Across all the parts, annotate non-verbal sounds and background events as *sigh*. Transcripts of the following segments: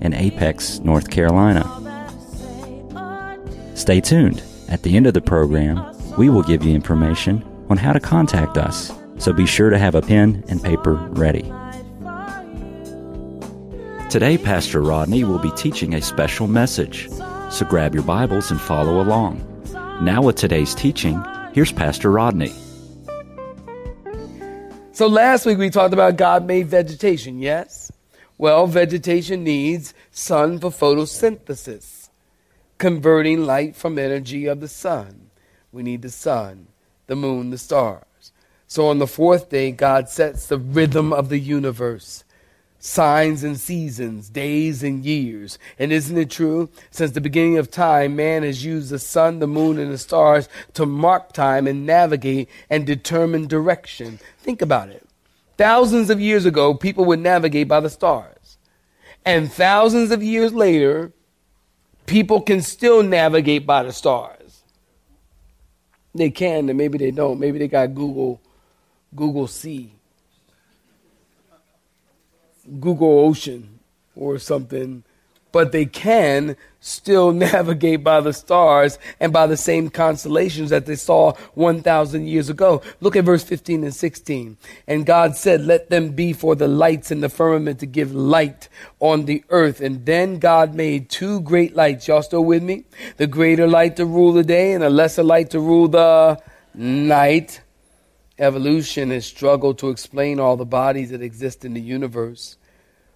in Apex, North Carolina. Stay tuned. At the end of the program, we will give you information on how to contact us, so be sure to have a pen and paper ready. Today, Pastor Rodney will be teaching a special message, so grab your Bibles and follow along. Now, with today's teaching, here's Pastor Rodney. So last week we talked about God made vegetation, yes? Well, vegetation needs sun for photosynthesis, converting light from energy of the sun. We need the sun, the moon, the stars. So on the fourth day, God sets the rhythm of the universe, signs and seasons, days and years. And isn't it true? Since the beginning of time, man has used the sun, the moon, and the stars to mark time and navigate and determine direction. Think about it. Thousands of years ago, people would navigate by the stars. And thousands of years later, people can still navigate by the stars. They can, and maybe they don't. Maybe they got Google, Google Sea, Google Ocean, or something but they can still *laughs* navigate by the stars and by the same constellations that they saw 1,000 years ago. Look at verse 15 and 16. And God said, Let them be for the lights in the firmament to give light on the earth. And then God made two great lights. Y'all still with me? The greater light to rule the day and a lesser light to rule the night. Evolution has struggled to explain all the bodies that exist in the universe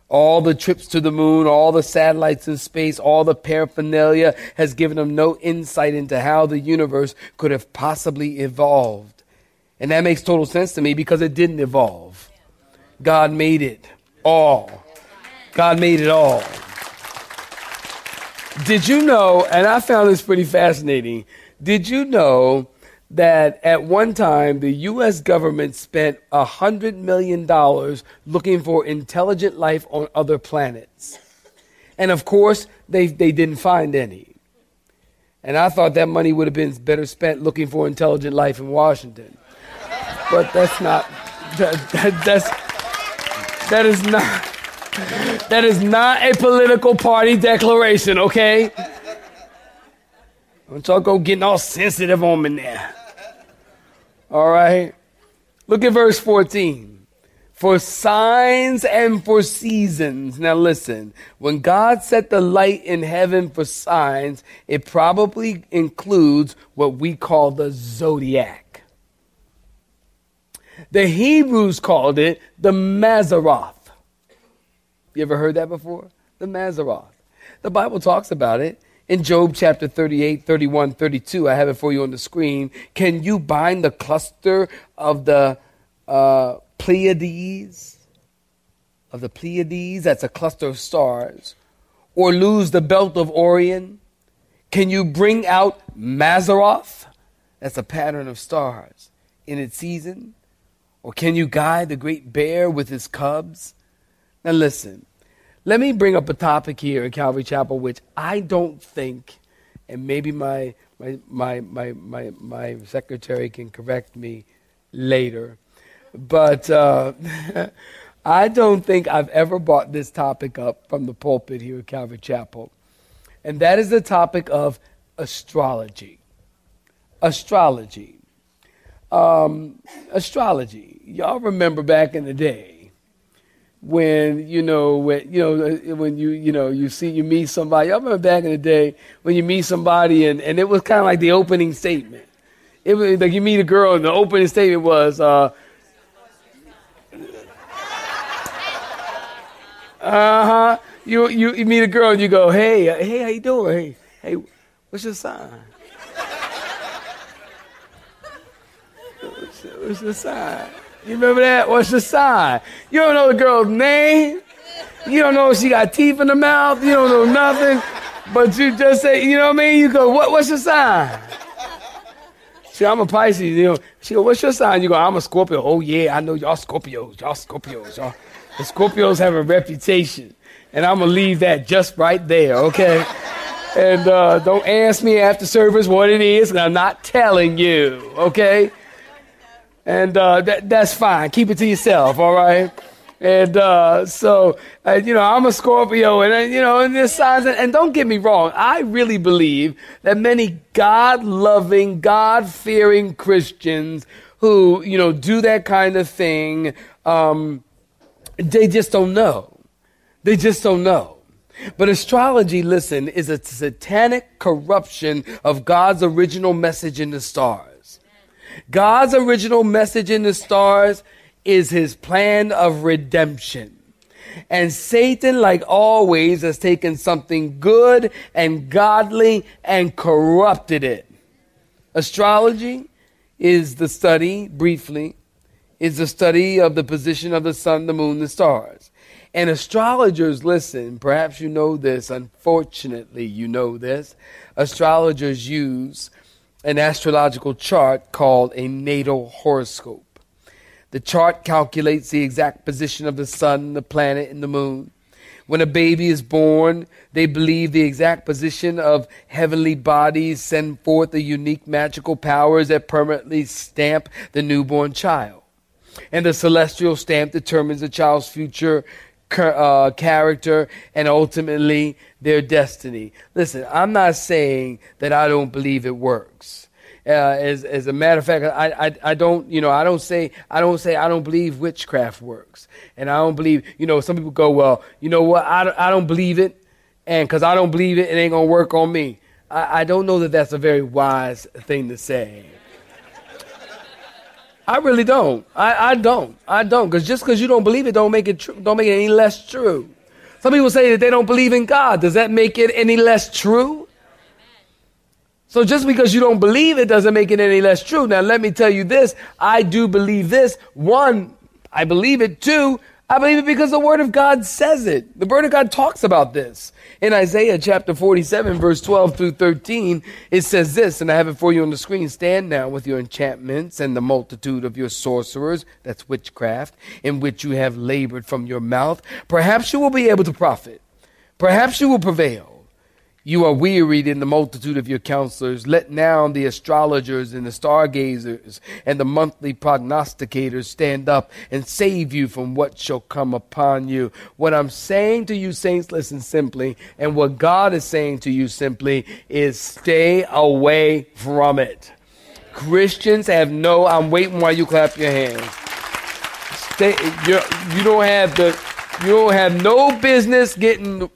all the trips to the moon, all the satellites in space, all the paraphernalia has given them no insight into how the universe could have possibly evolved. And that makes total sense to me because it didn't evolve. God made it all. God made it all. Did you know, and I found this pretty fascinating, did you know that at one time the U.S. government spent $100 million looking for intelligent life on other planets. And of course, they, they didn't find any. And I thought that money would have been better spent looking for intelligent life in Washington. But that's not, that, that, that's, that is not, that is not a political party declaration, okay? Don't y'all go getting all sensitive on me now. All right. Look at verse 14. For signs and for seasons. Now listen, when God set the light in heaven for signs, it probably includes what we call the zodiac. The Hebrews called it the Mazzaroth. You ever heard that before? The Mazzaroth. The Bible talks about it in Job chapter 38, 31, 32, I have it for you on the screen. Can you bind the cluster of the uh, Pleiades? Of the Pleiades, that's a cluster of stars. Or lose the belt of Orion? Can you bring out Mazzaroth? That's a pattern of stars in its season. Or can you guide the great bear with his cubs? Now listen, let me bring up a topic here at Calvary Chapel, which I don't think, and maybe my, my, my, my, my, my secretary can correct me later, but uh, *laughs* I don't think I've ever brought this topic up from the pulpit here at Calvary Chapel. And that is the topic of astrology. Astrology. Um, astrology. Y'all remember back in the day when you know when you know when you you know you see you meet somebody. I remember back in the day when you meet somebody and, and it was kind of like the opening statement. It was like you meet a girl and the opening statement was. Uh uh huh. You, you you meet a girl and you go, hey uh, hey how you doing? Hey hey, what's your sign? *laughs* what's, what's your sign? You remember that? What's the sign? You don't know the girl's name? You don't know if she got teeth in the mouth. You don't know nothing. But you just say, you know what I mean? You go, what, what's your sign? See, I'm a Pisces. You know, she go, what's your sign? You go, I'm a Scorpio. Oh yeah, I know y'all Scorpios. Y'all Scorpios. Y'all. The Scorpios have a reputation, and I'm gonna leave that just right there, okay? And uh, don't ask me after service what it is, I'm not telling you, okay? And uh, that, that's fine. Keep it to yourself, all right? And uh, so, uh, you know, I'm a Scorpio, and uh, you know, and there's signs. And, and don't get me wrong, I really believe that many God-loving, God-fearing Christians who, you know, do that kind of thing, um, they just don't know. They just don't know. But astrology, listen, is a satanic corruption of God's original message in the stars. God's original message in the stars is his plan of redemption. And Satan, like always, has taken something good and godly and corrupted it. Astrology is the study, briefly, is the study of the position of the sun, the moon, the stars. And astrologers, listen, perhaps you know this, unfortunately, you know this. Astrologers use an astrological chart called a natal horoscope. The chart calculates the exact position of the sun, the planet, and the moon. When a baby is born, they believe the exact position of heavenly bodies send forth the unique magical powers that permanently stamp the newborn child. And the celestial stamp determines the child's future uh, character and ultimately their destiny. Listen, I'm not saying that I don't believe it works. Uh, as, as a matter of fact, I, I, I don't, you know, I don't say, I don't say I don't believe witchcraft works. And I don't believe, you know, some people go, well, you know what, I, I don't believe it. And because I don't believe it, it ain't going to work on me. I, I don't know that that's a very wise thing to say. I really don't. I, I don't. I don't. Because just because you don't believe it, don't make it true. Don't make it any less true. Some people say that they don't believe in God. Does that make it any less true? So just because you don't believe it doesn't make it any less true. Now let me tell you this. I do believe this. One, I believe it. Two, I believe it because the Word of God says it. The Word of God talks about this. In Isaiah chapter 47, verse 12 through 13, it says this, and I have it for you on the screen. Stand now with your enchantments and the multitude of your sorcerers, that's witchcraft, in which you have labored from your mouth. Perhaps you will be able to profit. Perhaps you will prevail. You are wearied in the multitude of your counselors. Let now the astrologers and the stargazers and the monthly prognosticators stand up and save you from what shall come upon you. What I'm saying to you, saints, listen simply. And what God is saying to you simply is stay away from it. Christians have no, I'm waiting while you clap your hands. Stay, you you don't have the, you don't have no business getting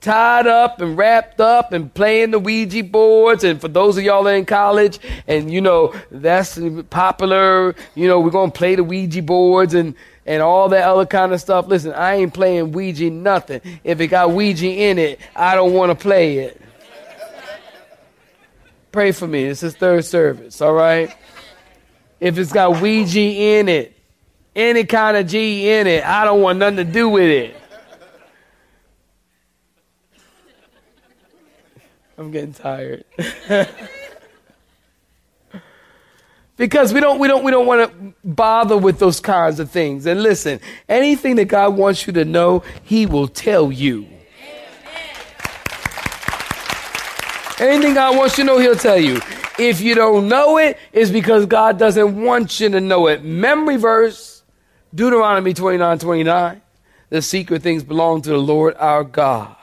tied up and wrapped up and playing the Ouija boards. And for those of y'all in college, and you know, that's popular, you know, we're going to play the Ouija boards and, and all that other kind of stuff. Listen, I ain't playing Ouija nothing. If it got Ouija in it, I don't want to play it. Pray for me. This is third service, all right? If it's got Ouija in it, any kind of G in it, I don't want nothing to do with it. I'm getting tired. *laughs* because we don't we don't we don't want to bother with those kinds of things. And listen, anything that God wants you to know, he will tell you. Anything God wants you to know, he'll tell you. If you don't know it, it's because God doesn't want you to know it. Memory verse, Deuteronomy 29 29. The secret things belong to the Lord our God.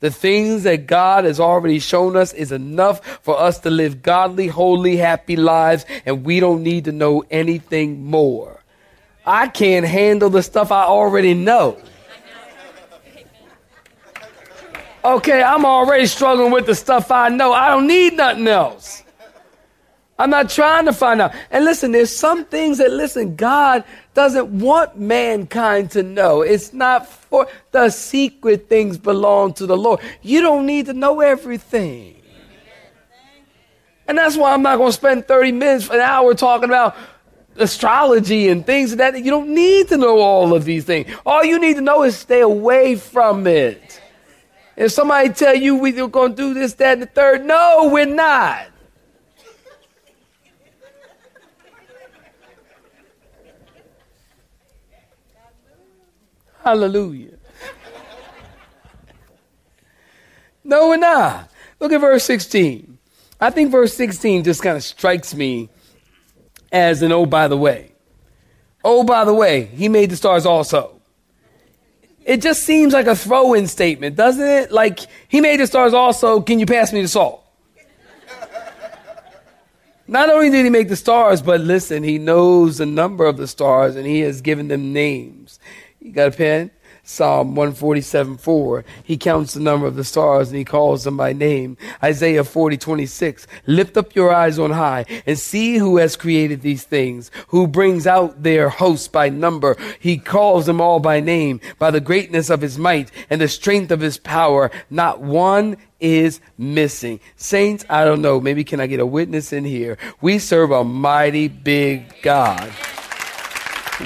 The things that God has already shown us is enough for us to live godly, holy, happy lives, and we don't need to know anything more. I can't handle the stuff I already know. Okay, I'm already struggling with the stuff I know. I don't need nothing else. I'm not trying to find out. And listen, there's some things that, listen, God doesn't want mankind to know. It's not for the secret things belong to the Lord. You don't need to know everything. And that's why I'm not going to spend 30 minutes, an hour talking about astrology and things that. You don't need to know all of these things. All you need to know is stay away from it. If somebody tell you we're going to do this, that, and the third, no, we're not. Hallelujah. No, we're not. Look at verse 16. I think verse 16 just kind of strikes me as an oh, by the way. Oh, by the way, he made the stars also. It just seems like a throw in statement, doesn't it? Like, he made the stars also, can you pass me the salt? Not only did he make the stars, but listen, he knows the number of the stars and he has given them names. You got a pen? Psalm 147 4. He counts the number of the stars and he calls them by name. Isaiah 40 26. Lift up your eyes on high and see who has created these things, who brings out their hosts by number. He calls them all by name, by the greatness of his might and the strength of his power. Not one is missing. Saints, I don't know. Maybe can I get a witness in here? We serve a mighty big God.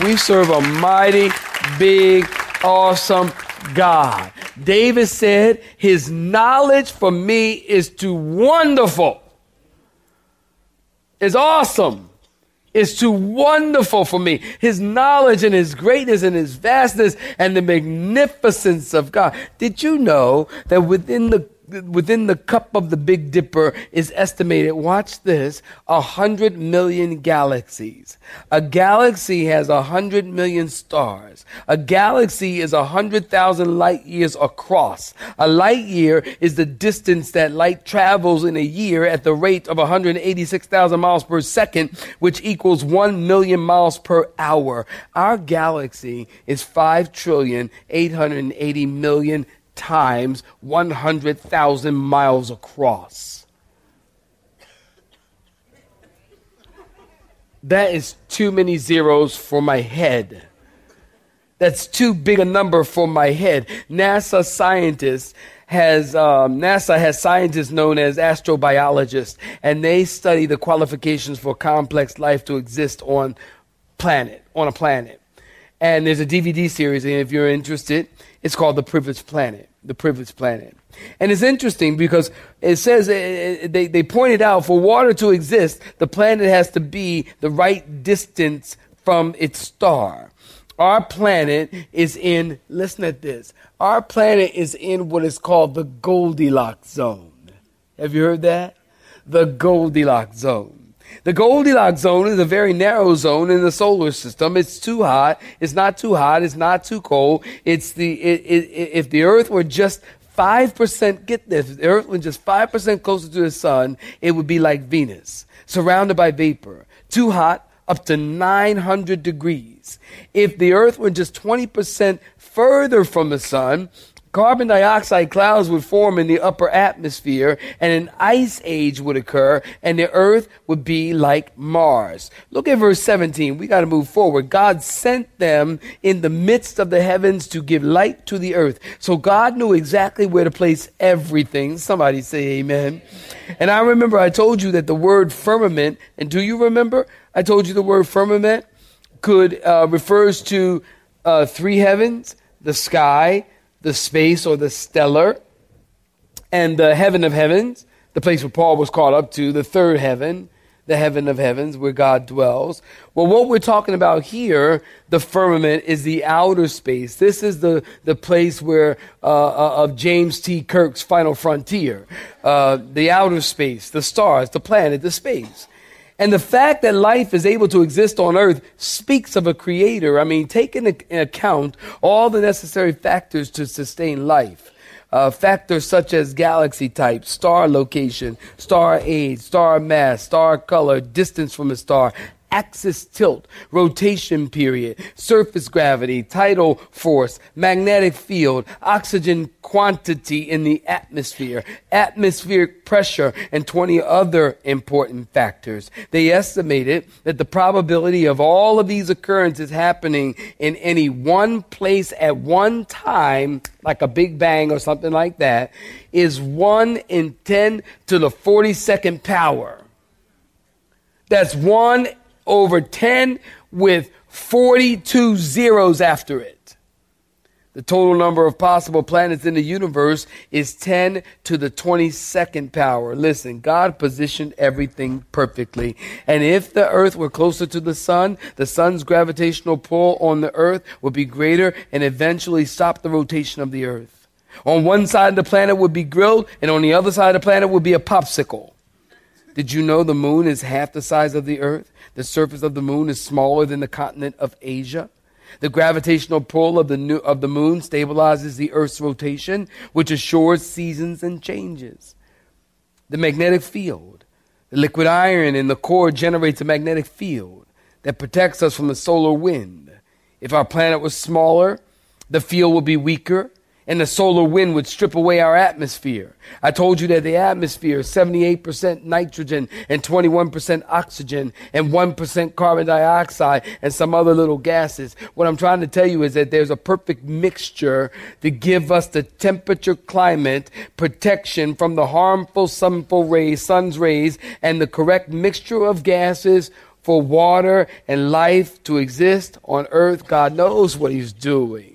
We serve a mighty big awesome God. David said, His knowledge for me is too wonderful. It's awesome. It's too wonderful for me. His knowledge and His greatness and His vastness and the magnificence of God. Did you know that within the within the cup of the Big Dipper is estimated, watch this, a hundred million galaxies. A galaxy has a hundred million stars. A galaxy is a hundred thousand light years across. A light year is the distance that light travels in a year at the rate of 186,000 miles per second, which equals 1 million miles per hour. Our galaxy is 5 trillion 880 million times 100,000 miles across. That is too many zeros for my head. That's too big a number for my head. NASA scientists has um, NASA has scientists known as astrobiologists, and they study the qualifications for complex life to exist on planet on a planet. And there's a DVD series, and if you're interested, it's called The Privileged Planet. The Privileged Planet. And it's interesting because it says, uh, they, they pointed out for water to exist, the planet has to be the right distance from its star. Our planet is in, listen at this, our planet is in what is called the Goldilocks zone. Have you heard that? The Goldilocks zone. The Goldilocks zone is a very narrow zone in the solar system. It's too hot. It's not too hot. It's not too cold. It's the, it, it, if the earth were just 5%, get this, if the earth were just 5% closer to the sun, it would be like Venus, surrounded by vapor. Too hot, up to 900 degrees. If the earth were just 20% further from the sun, Carbon dioxide clouds would form in the upper atmosphere and an ice age would occur and the earth would be like Mars. Look at verse 17. We got to move forward. God sent them in the midst of the heavens to give light to the earth. So God knew exactly where to place everything. Somebody say amen. And I remember I told you that the word firmament, and do you remember? I told you the word firmament could, uh, refers to, uh, three heavens, the sky, the space or the stellar, and the heaven of heavens, the place where Paul was called up to, the third heaven, the heaven of heavens where God dwells. Well, what we're talking about here, the firmament, is the outer space. This is the, the place where, uh, uh, of James T. Kirk's Final Frontier. Uh, the outer space, the stars, the planet, the space. And the fact that life is able to exist on earth speaks of a creator. I mean, take into account all the necessary factors to sustain life. Uh, factors such as galaxy type, star location, star age, star mass, star color, distance from a star, axis tilt, rotation period, surface gravity, tidal force, magnetic field, oxygen quantity in the atmosphere, atmospheric pressure, and 20 other important factors. They estimated that the probability of all of these occurrences happening in any one place at one time, like a big bang or something like that, is 1 in 10 to the 42nd power. That's 1 over 10 with 42 zeros after it. The total number of possible planets in the universe is 10 to the 22nd power. Listen, God positioned everything perfectly. And if the earth were closer to the sun, the sun's gravitational pull on the earth would be greater and eventually stop the rotation of the earth. On one side of the planet would be grilled, and on the other side of the planet would be a popsicle. Did you know the moon is half the size of the earth? The surface of the moon is smaller than the continent of Asia. The gravitational pull of the, new, of the moon stabilizes the Earth's rotation, which assures seasons and changes. The magnetic field, the liquid iron in the core generates a magnetic field that protects us from the solar wind. If our planet was smaller, the field would be weaker and the solar wind would strip away our atmosphere. I told you that the atmosphere is 78% nitrogen and 21% oxygen and 1% carbon dioxide and some other little gases. What I'm trying to tell you is that there's a perfect mixture to give us the temperature climate protection from the harmful sunful rays, sun's rays, and the correct mixture of gases for water and life to exist on earth. God knows what he's doing.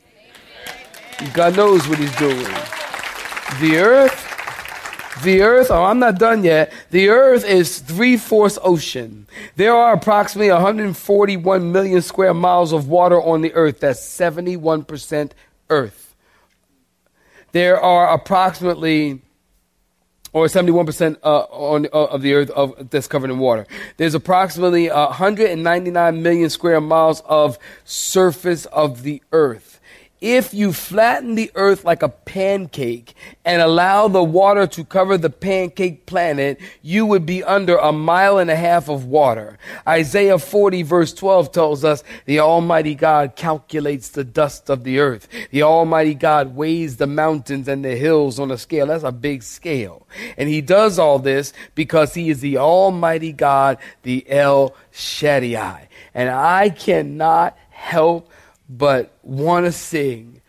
God knows what he's doing. The earth, the earth, oh, I'm not done yet. The earth is three fourths ocean. There are approximately 141 million square miles of water on the earth. That's 71% earth. There are approximately or 71% uh, uh, of the earth of, that's covered in water. There's approximately 199 million square miles of surface of the earth if you flatten the earth like a pancake and allow the water to cover the pancake planet, you would be under a mile and a half of water. Isaiah 40 verse 12 tells us the Almighty God calculates the dust of the earth. The Almighty God weighs the mountains and the hills on a scale. That's a big scale. And he does all this because he is the Almighty God, the El Shaddai. And I cannot help but want to sing,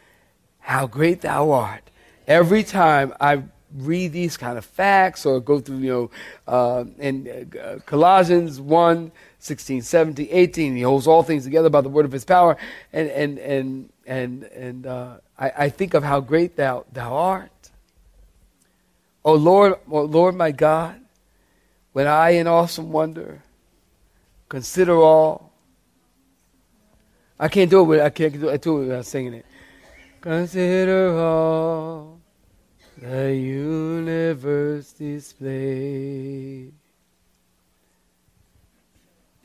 How Great Thou Art. Every time I read these kind of facts or go through, you know, uh, in uh, Colossians 1, 16, 17, 18, he holds all things together by the word of his power. And, and, and, and, and uh, I, I think of how great thou, thou art. Oh Lord, oh Lord my God, when I in awesome wonder consider all I can't do it. With, I can't do it, do it without singing it. Consider all the universe display.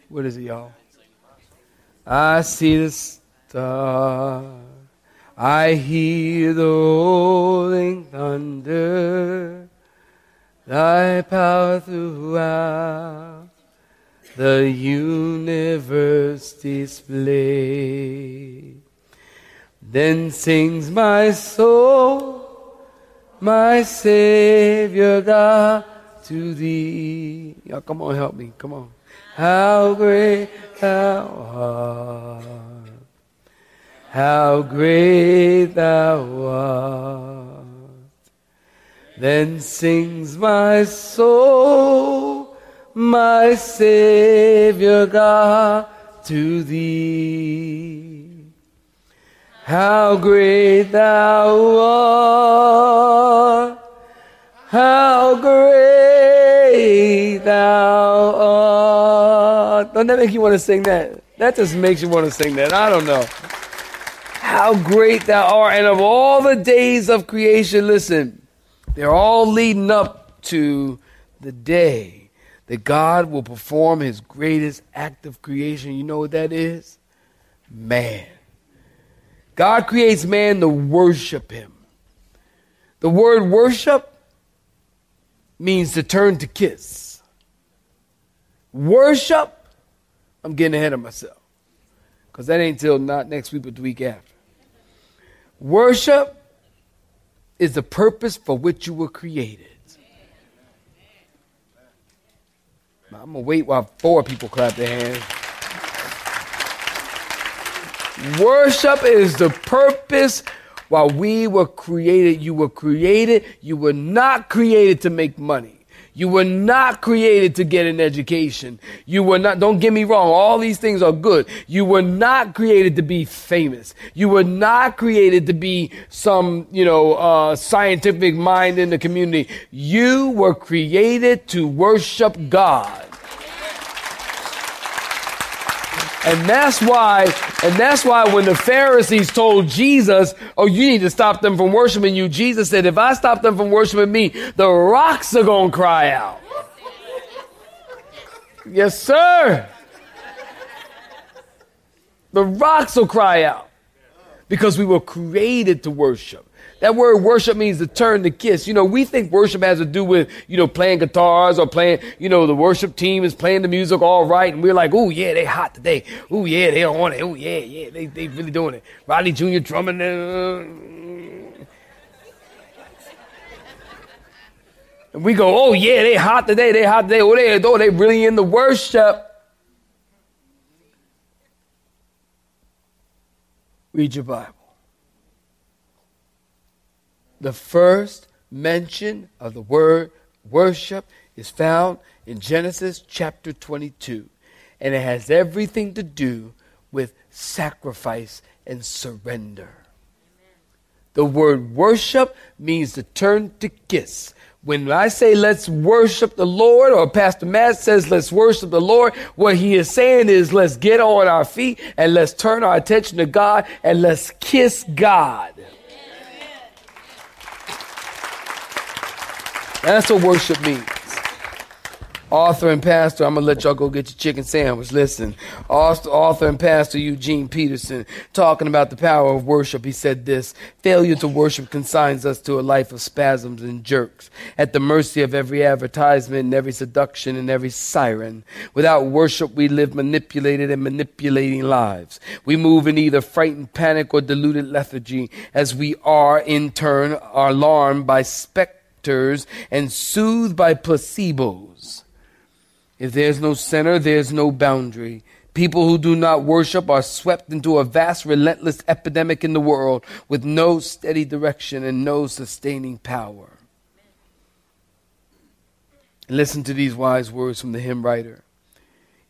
What is it, y'all? I see the star. I hear the rolling thunder. Thy power throughout the universe display. Then sings my soul, my Savior God, to thee. Y'all, come on, help me. Come on. How great thou art. How great thou art. Then sings my soul, my Savior God, to thee. How great thou art, how great thou art. Doesn't that make you want to sing that? That just makes you want to sing that. I don't know. How great thou art. And of all the days of creation, listen, they're all leading up to the day that God will perform his greatest act of creation. You know what that is? Man. God creates man to worship him. The word worship means to turn to kiss. Worship, I'm getting ahead of myself. Because that ain't till not next week, but the week after. Worship is the purpose for which you were created. I'm going to wait while four people clap their hands. Worship is the purpose while we were created. You were created. You were not created to make money. You were not created to get an education. You were not, don't get me wrong, all these things are good. You were not created to be famous. You were not created to be some, you know, uh, scientific mind in the community. You were created to worship God. And that's why, and that's why when the Pharisees told Jesus, oh, you need to stop them from worshiping you, Jesus said, if I stop them from worshiping me, the rocks are going to cry out. Yes, sir. The rocks will cry out because we were created to worship. That word worship means to turn to kiss. You know, we think worship has to do with, you know, playing guitars or playing, you know, the worship team is playing the music all right. And we're like, oh, yeah, they hot today. Oh, yeah, they on it. Oh, yeah, yeah, they, they really doing it. Rodney Jr. drumming. And we go, oh, yeah, they hot today. They hot today. Oh, they, oh, they really in the worship. Read your Bible the first mention of the word worship is found in Genesis chapter 22. And it has everything to do with sacrifice and surrender. The word worship means to turn to kiss. When I say let's worship the Lord, or Pastor Matt says let's worship the Lord, what he is saying is let's get on our feet and let's turn our attention to God and let's kiss God. That's what worship means. Author and pastor, I'm gonna let y'all go get your chicken sandwich. Listen, author and pastor Eugene Peterson talking about the power of worship. He said this failure to worship consigns us to a life of spasms and jerks, at the mercy of every advertisement and every seduction and every siren. Without worship, we live manipulated and manipulating lives. We move in either frightened panic or deluded lethargy, as we are, in turn, alarmed by spectacles and soothed by placebos. If there's no center, there's no boundary. People who do not worship are swept into a vast, relentless epidemic in the world with no steady direction and no sustaining power. Listen to these wise words from the hymn writer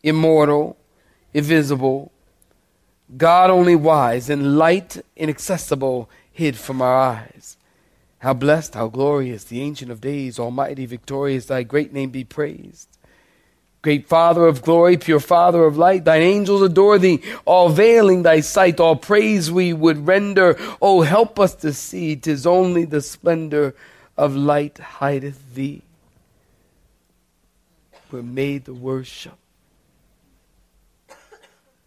Immortal, invisible, God only wise, and light inaccessible, hid from our eyes. How blessed, how glorious, the Ancient of Days, Almighty, victorious, thy great name be praised. Great Father of glory, pure Father of light, thine angels adore thee, all veiling thy sight, all praise we would render. Oh, help us to see, tis only the splendor of light hideth thee. We're made to worship.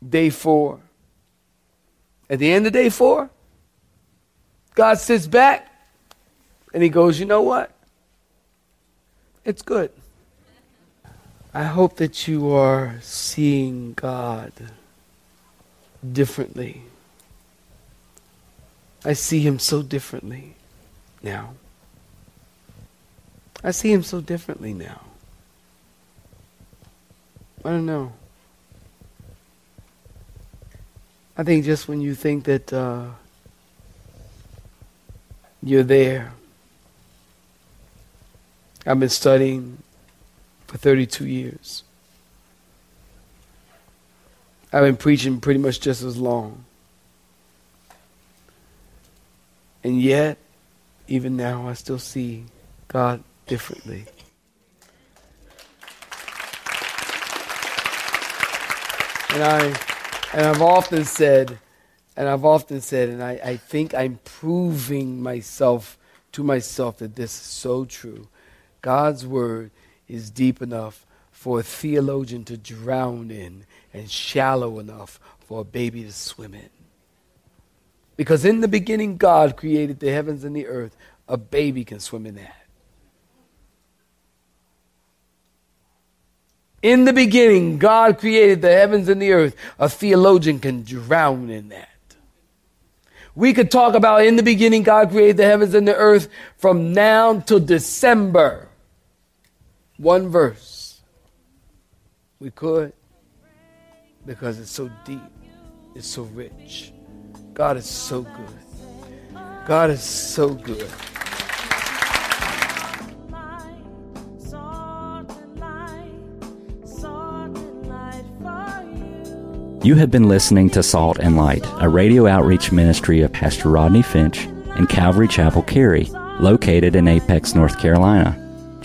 Day four. At the end of day four, God sits back and he goes, You know what? It's good. I hope that you are seeing God differently. I see him so differently now. I see him so differently now. I don't know. I think just when you think that uh, you're there, I've been studying for 32 years. I've been preaching pretty much just as long. And yet, even now, I still see God differently. And I and I've often said, and I've often said, and I, I think I'm proving myself to myself that this is so true. God's word is deep enough for a theologian to drown in and shallow enough for a baby to swim in. Because in the beginning, God created the heavens and the earth. A baby can swim in that. In the beginning, God created the heavens and the earth. A theologian can drown in that. We could talk about in the beginning, God created the heavens and the earth from now till December one verse. We could because it's so deep, it's so rich. God is so good. God is so good. You have been listening to Salt and Light, a radio outreach ministry of Pastor Rodney Finch and Calvary Chapel Cary, located in Apex, North Carolina.